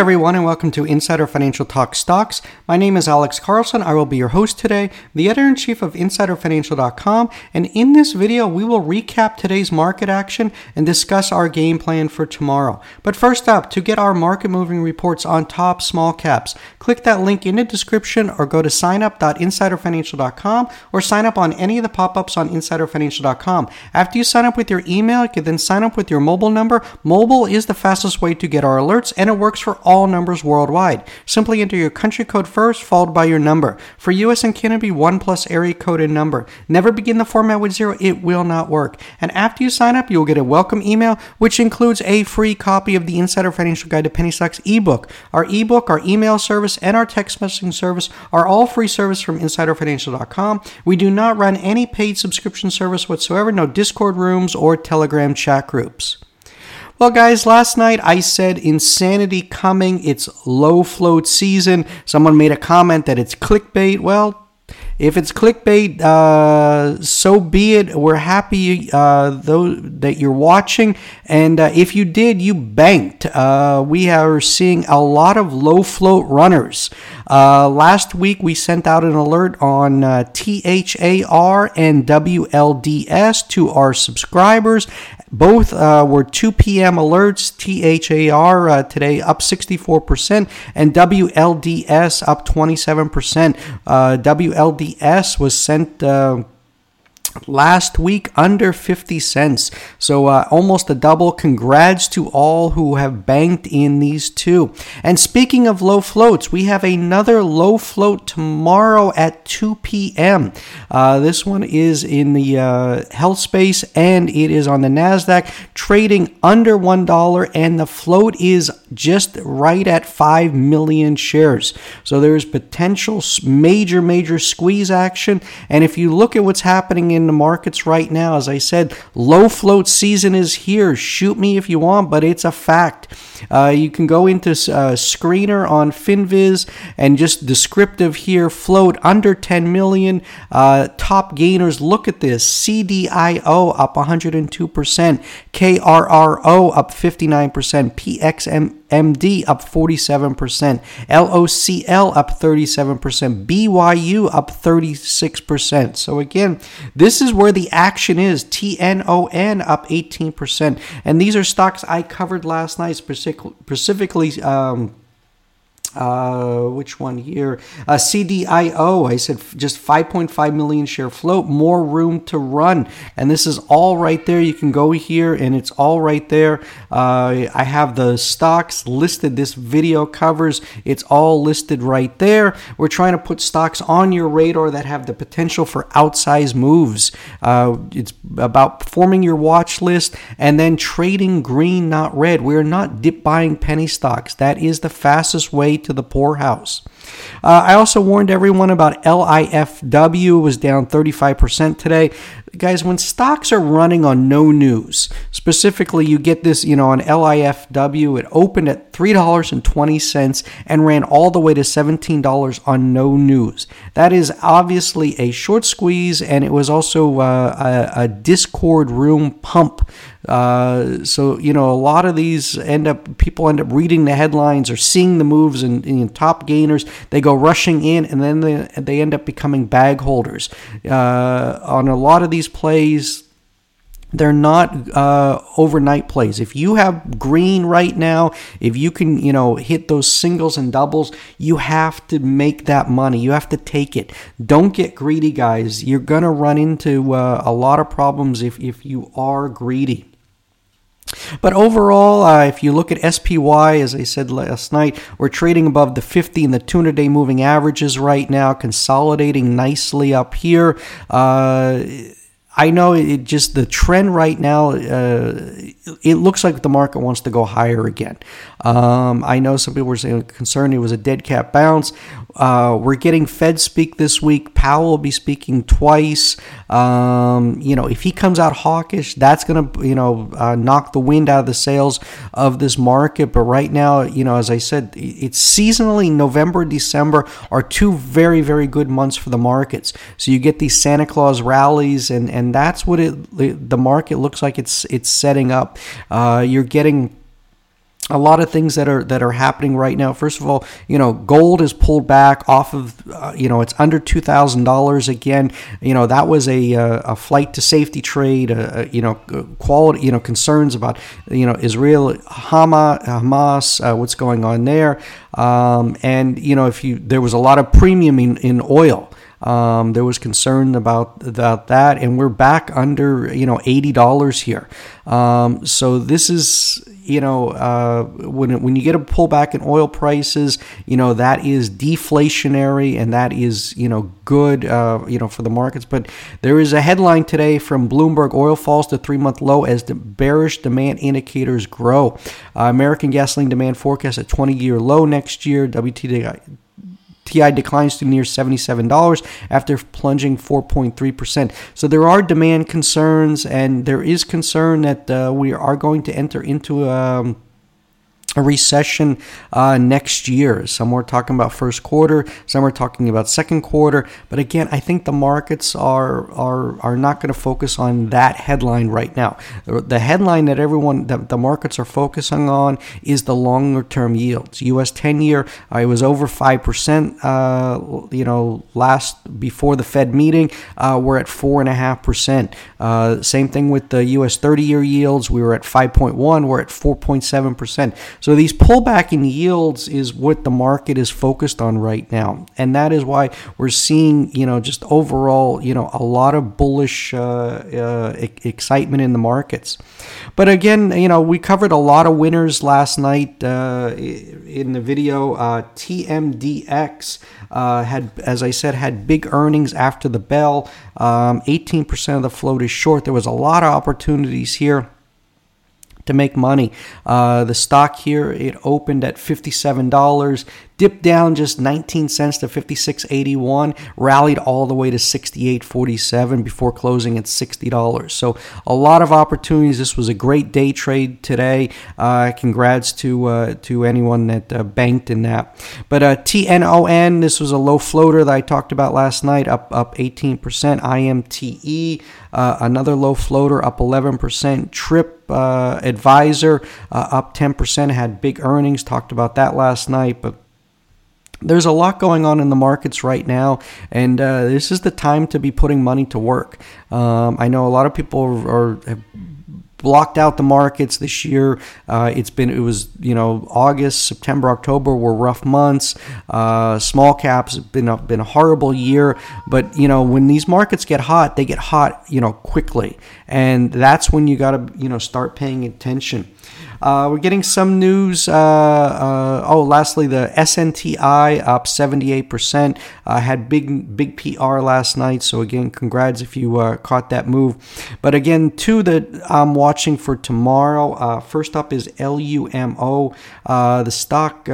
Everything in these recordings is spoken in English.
everyone, and welcome to Insider Financial Talk Stocks. My name is Alex Carlson. I will be your host today, the editor in chief of InsiderFinancial.com. And in this video, we will recap today's market action and discuss our game plan for tomorrow. But first up, to get our market moving reports on top small caps, click that link in the description or go to signup.insiderfinancial.com or sign up on any of the pop ups on InsiderFinancial.com. After you sign up with your email, you can then sign up with your mobile number. Mobile is the fastest way to get our alerts, and it works for all numbers worldwide. Simply enter your country code first, followed by your number. For US and Canada, be 1 plus area code and number. Never begin the format with zero, it will not work. And after you sign up, you will get a welcome email, which includes a free copy of the Insider Financial Guide to Penny Stocks ebook. Our ebook, our email service, and our text messaging service are all free service from InsiderFinancial.com. We do not run any paid subscription service whatsoever, no Discord rooms or Telegram chat groups. Well, guys, last night I said insanity coming. It's low float season. Someone made a comment that it's clickbait. Well, if it's clickbait, uh, so be it. We're happy uh, though that you're watching, and uh, if you did, you banked. Uh, we are seeing a lot of low float runners. Uh, last week we sent out an alert on uh, THAR and WLDS to our subscribers. Both uh, were 2 p.m. alerts. THAR uh, today up 64%, and WLDS up 27%. Uh, WLDS was sent uh, last week under 50 cents. So uh, almost a double. Congrats to all who have banked in these two. And speaking of low floats, we have another low float tomorrow at 2 p.m. Uh, this one is in the uh, health space and it is on the NASDAQ trading under $1 and the float is just right at 5 million shares. So there's potential major, major squeeze action. And if you look at what's happening in the markets right now. As I said, low float season is here. Shoot me if you want, but it's a fact. Uh, you can go into uh, screener on FinViz and just descriptive here float under 10 million. Uh, top gainers, look at this CDIO up 102%, KRRO up 59%, PXM. MD up 47%, LOCL up 37%, BYU up 36%. So again, this is where the action is. TNON up 18%. And these are stocks I covered last night, specifically. Um, uh, which one here? Uh, CDIO. I said just 5.5 million share float, more room to run. And this is all right there. You can go here and it's all right there. Uh, I have the stocks listed. This video covers. It's all listed right there. We're trying to put stocks on your radar that have the potential for outsized moves. Uh, it's about forming your watch list and then trading green, not red. We're not dip buying penny stocks. That is the fastest way to the poorhouse. Uh, I also warned everyone about LIFW was down 35% today. Guys, when stocks are running on no news, specifically you get this, you know, on LIFW, it opened at $3.20 and ran all the way to $17 on no news. That is obviously a short squeeze, and it was also uh, a, a Discord room pump uh, so you know a lot of these end up people end up reading the headlines or seeing the moves and, and top gainers. They go rushing in and then they, they end up becoming bag holders. Uh, on a lot of these plays, they're not uh, overnight plays. If you have green right now, if you can, you know, hit those singles and doubles, you have to make that money. You have to take it. Don't get greedy, guys. You're gonna run into uh, a lot of problems if if you are greedy. But overall, uh, if you look at SPY, as I said last night, we're trading above the 50 and the 200 day moving averages right now, consolidating nicely up here. Uh, I know it just the trend right now. Uh, it looks like the market wants to go higher again. Um, I know some people were saying concerned it was a dead cat bounce. Uh, we're getting Fed speak this week. Powell will be speaking twice. Um, you know, if he comes out hawkish, that's going to, you know, uh, knock the wind out of the sails of this market. But right now, you know, as I said, it's seasonally November, December are two very, very good months for the markets. So you get these Santa Claus rallies, and, and that's what it the market looks like it's it's setting up. Uh, you're getting a lot of things that are that are happening right now. First of all, you know, gold is pulled back off of, uh, you know, it's under two thousand dollars again. You know, that was a uh, a flight to safety trade. Uh, you know, quality. You know, concerns about you know Israel, Hamas, Hamas uh, what's going on there, um, and you know, if you there was a lot of premium in, in oil. Um, there was concern about about that, and we're back under you know eighty dollars here. Um, so this is you know, uh, when when you get a pullback in oil prices, you know that is deflationary and that is you know good, uh, you know, for the markets. But there is a headline today from Bloomberg: oil falls to three month low as the bearish demand indicators grow. Uh, American gasoline demand forecast at 20 year low next year. WTI TI declines to near $77 after plunging 4.3%. So there are demand concerns, and there is concern that uh, we are going to enter into. Um, a recession uh, next year. Some are talking about first quarter, some are talking about second quarter. But again, I think the markets are are are not going to focus on that headline right now. The headline that everyone that the markets are focusing on is the longer term yields. U.S. ten year, uh, it was over five percent. Uh, you know, last before the Fed meeting, uh, we're at four and a half percent. Uh, same thing with the U.S. thirty year yields. We were at five point one. We're at four point seven percent. So these pullback in yields is what the market is focused on right now, and that is why we're seeing you know just overall you know a lot of bullish uh, uh, excitement in the markets. But again, you know we covered a lot of winners last night uh, in the video. Uh, TMDX uh, had, as I said, had big earnings after the bell. Um, 18% of the float is short. There was a lot of opportunities here to make money. Uh, the stock here it opened at fifty seven dollars dipped down just 19 cents to 56.81 rallied all the way to 68.47 before closing at $60 so a lot of opportunities. This was a great day trade today. Uh, congrats to uh, to anyone that uh, banked in that. But uh, TNON this was a low floater that I talked about last night up up 18% IMTE uh, another low floater up 11% trip uh, advisor uh, up 10% had big earnings. Talked about that last night but there's a lot going on in the markets right now, and uh, this is the time to be putting money to work. Um, I know a lot of people are, are have blocked out the markets this year. Uh, it's been it was you know August, September, October were rough months. Uh, small caps have been a, been a horrible year, but you know when these markets get hot, they get hot you know quickly, and that's when you got to you know start paying attention. Uh, we're getting some news. Uh, uh, oh, lastly, the SNTI up 78%. Uh, had big big PR last night. So again, congrats if you uh, caught that move. But again, two that I'm watching for tomorrow. Uh, first up is LUMO. the stock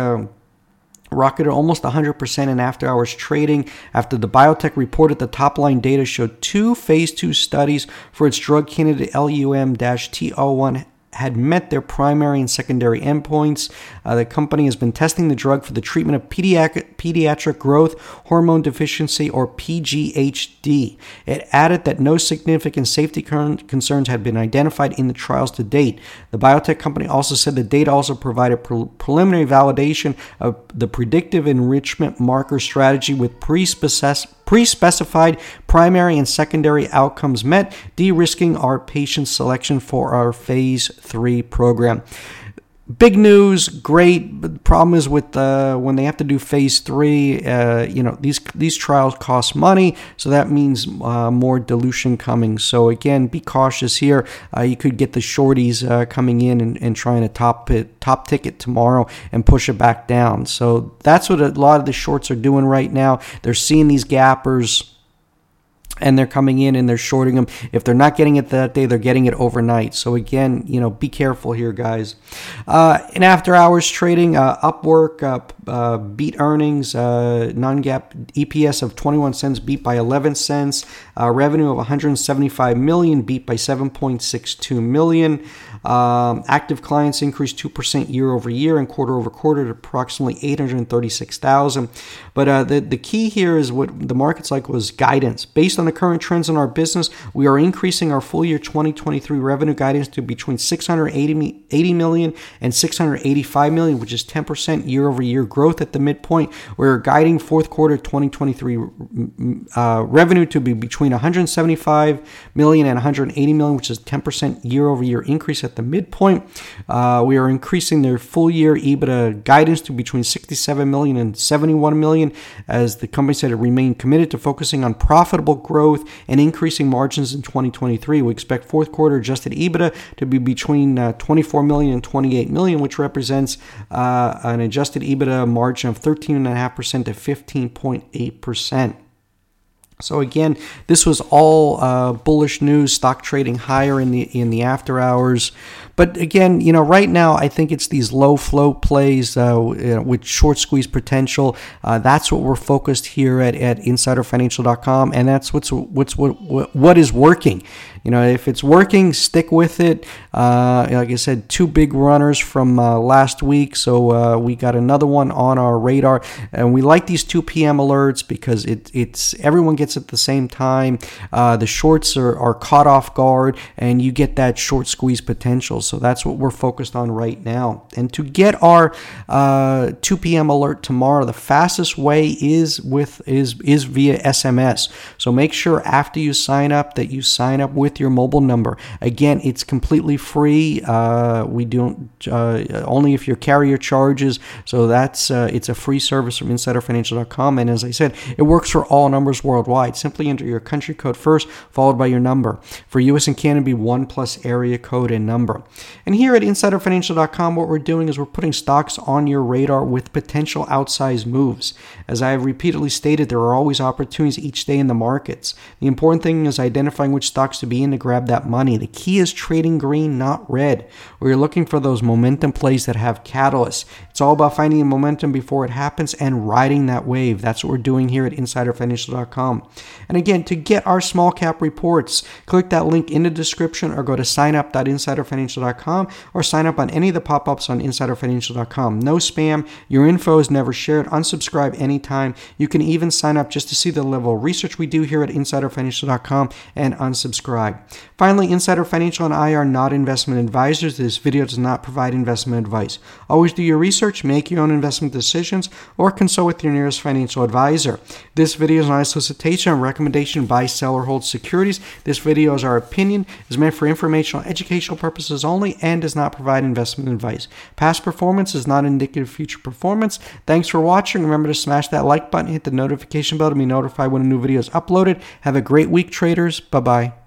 rocketed almost 100% in after hours trading after the biotech reported the top line data showed two phase 2 studies for its drug candidate LUM-201 had met their primary and secondary endpoints. Uh, the company has been testing the drug for the treatment of pediatric, pediatric growth hormone deficiency or PGHD. It added that no significant safety concerns had been identified in the trials to date. The biotech company also said the data also provided pre- preliminary validation of the predictive enrichment marker strategy with pre-specified pre-specified primary and secondary outcomes met, de-risking our patient selection for our phase three program big news, great. But the problem is with uh, when they have to do phase three, uh, you know, these these trials cost money, so that means uh, more dilution coming. So again, be cautious here. Uh, you could get the shorties uh, coming in and, and trying to top it, top ticket tomorrow and push it back down. So that's what a lot of the shorts are doing right now. They're seeing these gappers and they're coming in and they're shorting them. If they're not getting it that day, they're getting it overnight. So again, you know, be careful here, guys. Uh, in after hours trading, uh, Upwork uh, uh beat earnings, uh, non-GAAP EPS of 21 cents beat by 11 cents, uh, revenue of 175 million beat by 7.62 million. Um, active clients increased 2% year over year and quarter over quarter to approximately 836,000. But the the key here is what the market's like was guidance based on the current trends in our business, we are increasing our full year 2023 revenue guidance to between 680 million and 685 million, which is 10% year over year growth at the midpoint. We're guiding fourth quarter 2023 uh, revenue to be between 175 million and 180 million, which is 10% year over year increase at the midpoint. Uh, we are increasing their full year EBITDA guidance to between 67 million and 71 million, as the company said it remained committed to focusing on profitable growth and increasing margins in 2023. We expect fourth quarter adjusted EBITDA to be between uh, 24 million and 28 million, which represents uh, an adjusted EBITDA margin of 13.5% to 15.8%. So again, this was all uh, bullish news. Stock trading higher in the in the after hours, but again, you know, right now I think it's these low flow plays uh, with short squeeze potential. Uh, that's what we're focused here at, at InsiderFinancial.com, and that's what's what's what what is working. You know, if it's working, stick with it. Uh, like I said, two big runners from uh, last week, so uh, we got another one on our radar, and we like these 2 p.m. alerts because it, it's everyone gets at the same time. Uh, the shorts are, are caught off guard, and you get that short squeeze potential. So that's what we're focused on right now. And to get our uh, 2 p.m. alert tomorrow, the fastest way is with is is via SMS. So make sure after you sign up that you sign up with your mobile number. Again, it's completely free. Uh, we don't uh, only if your carrier charges. So that's uh, it's a free service from InsiderFinancial.com. And as I said, it works for all numbers worldwide. Simply enter your country code first, followed by your number. For U.S. and Canada, be one plus area code and number. And here at InsiderFinancial.com, what we're doing is we're putting stocks on your radar with potential outsized moves. As I have repeatedly stated, there are always opportunities each day in the markets. The important thing is identifying which stocks to be in to grab that money. The key is trading green, not red. We're looking for those momentum plays that have catalysts. It's all about finding the momentum before it happens and riding that wave. That's what we're doing here at insiderfinancial.com. And again, to get our small cap reports, click that link in the description or go to signup.insiderfinancial.com or sign up on any of the pop ups on insiderfinancial.com. No spam. Your info is never shared. Unsubscribe anytime. You can even sign up just to see the level of research we do here at insiderfinancial.com and unsubscribe. Finally, Insider Financial and I are not investment advisors. This video does not provide investment advice. Always do your research, make your own investment decisions, or consult with your nearest financial advisor. This video is not a solicitation or recommendation buy, sell, or hold securities. This video is our opinion, is meant for informational, educational purposes only, and does not provide investment advice. Past performance is not indicative of future performance. Thanks for watching. Remember to smash that like button, hit the notification bell to be notified when a new video is uploaded. Have a great week, traders. Bye bye.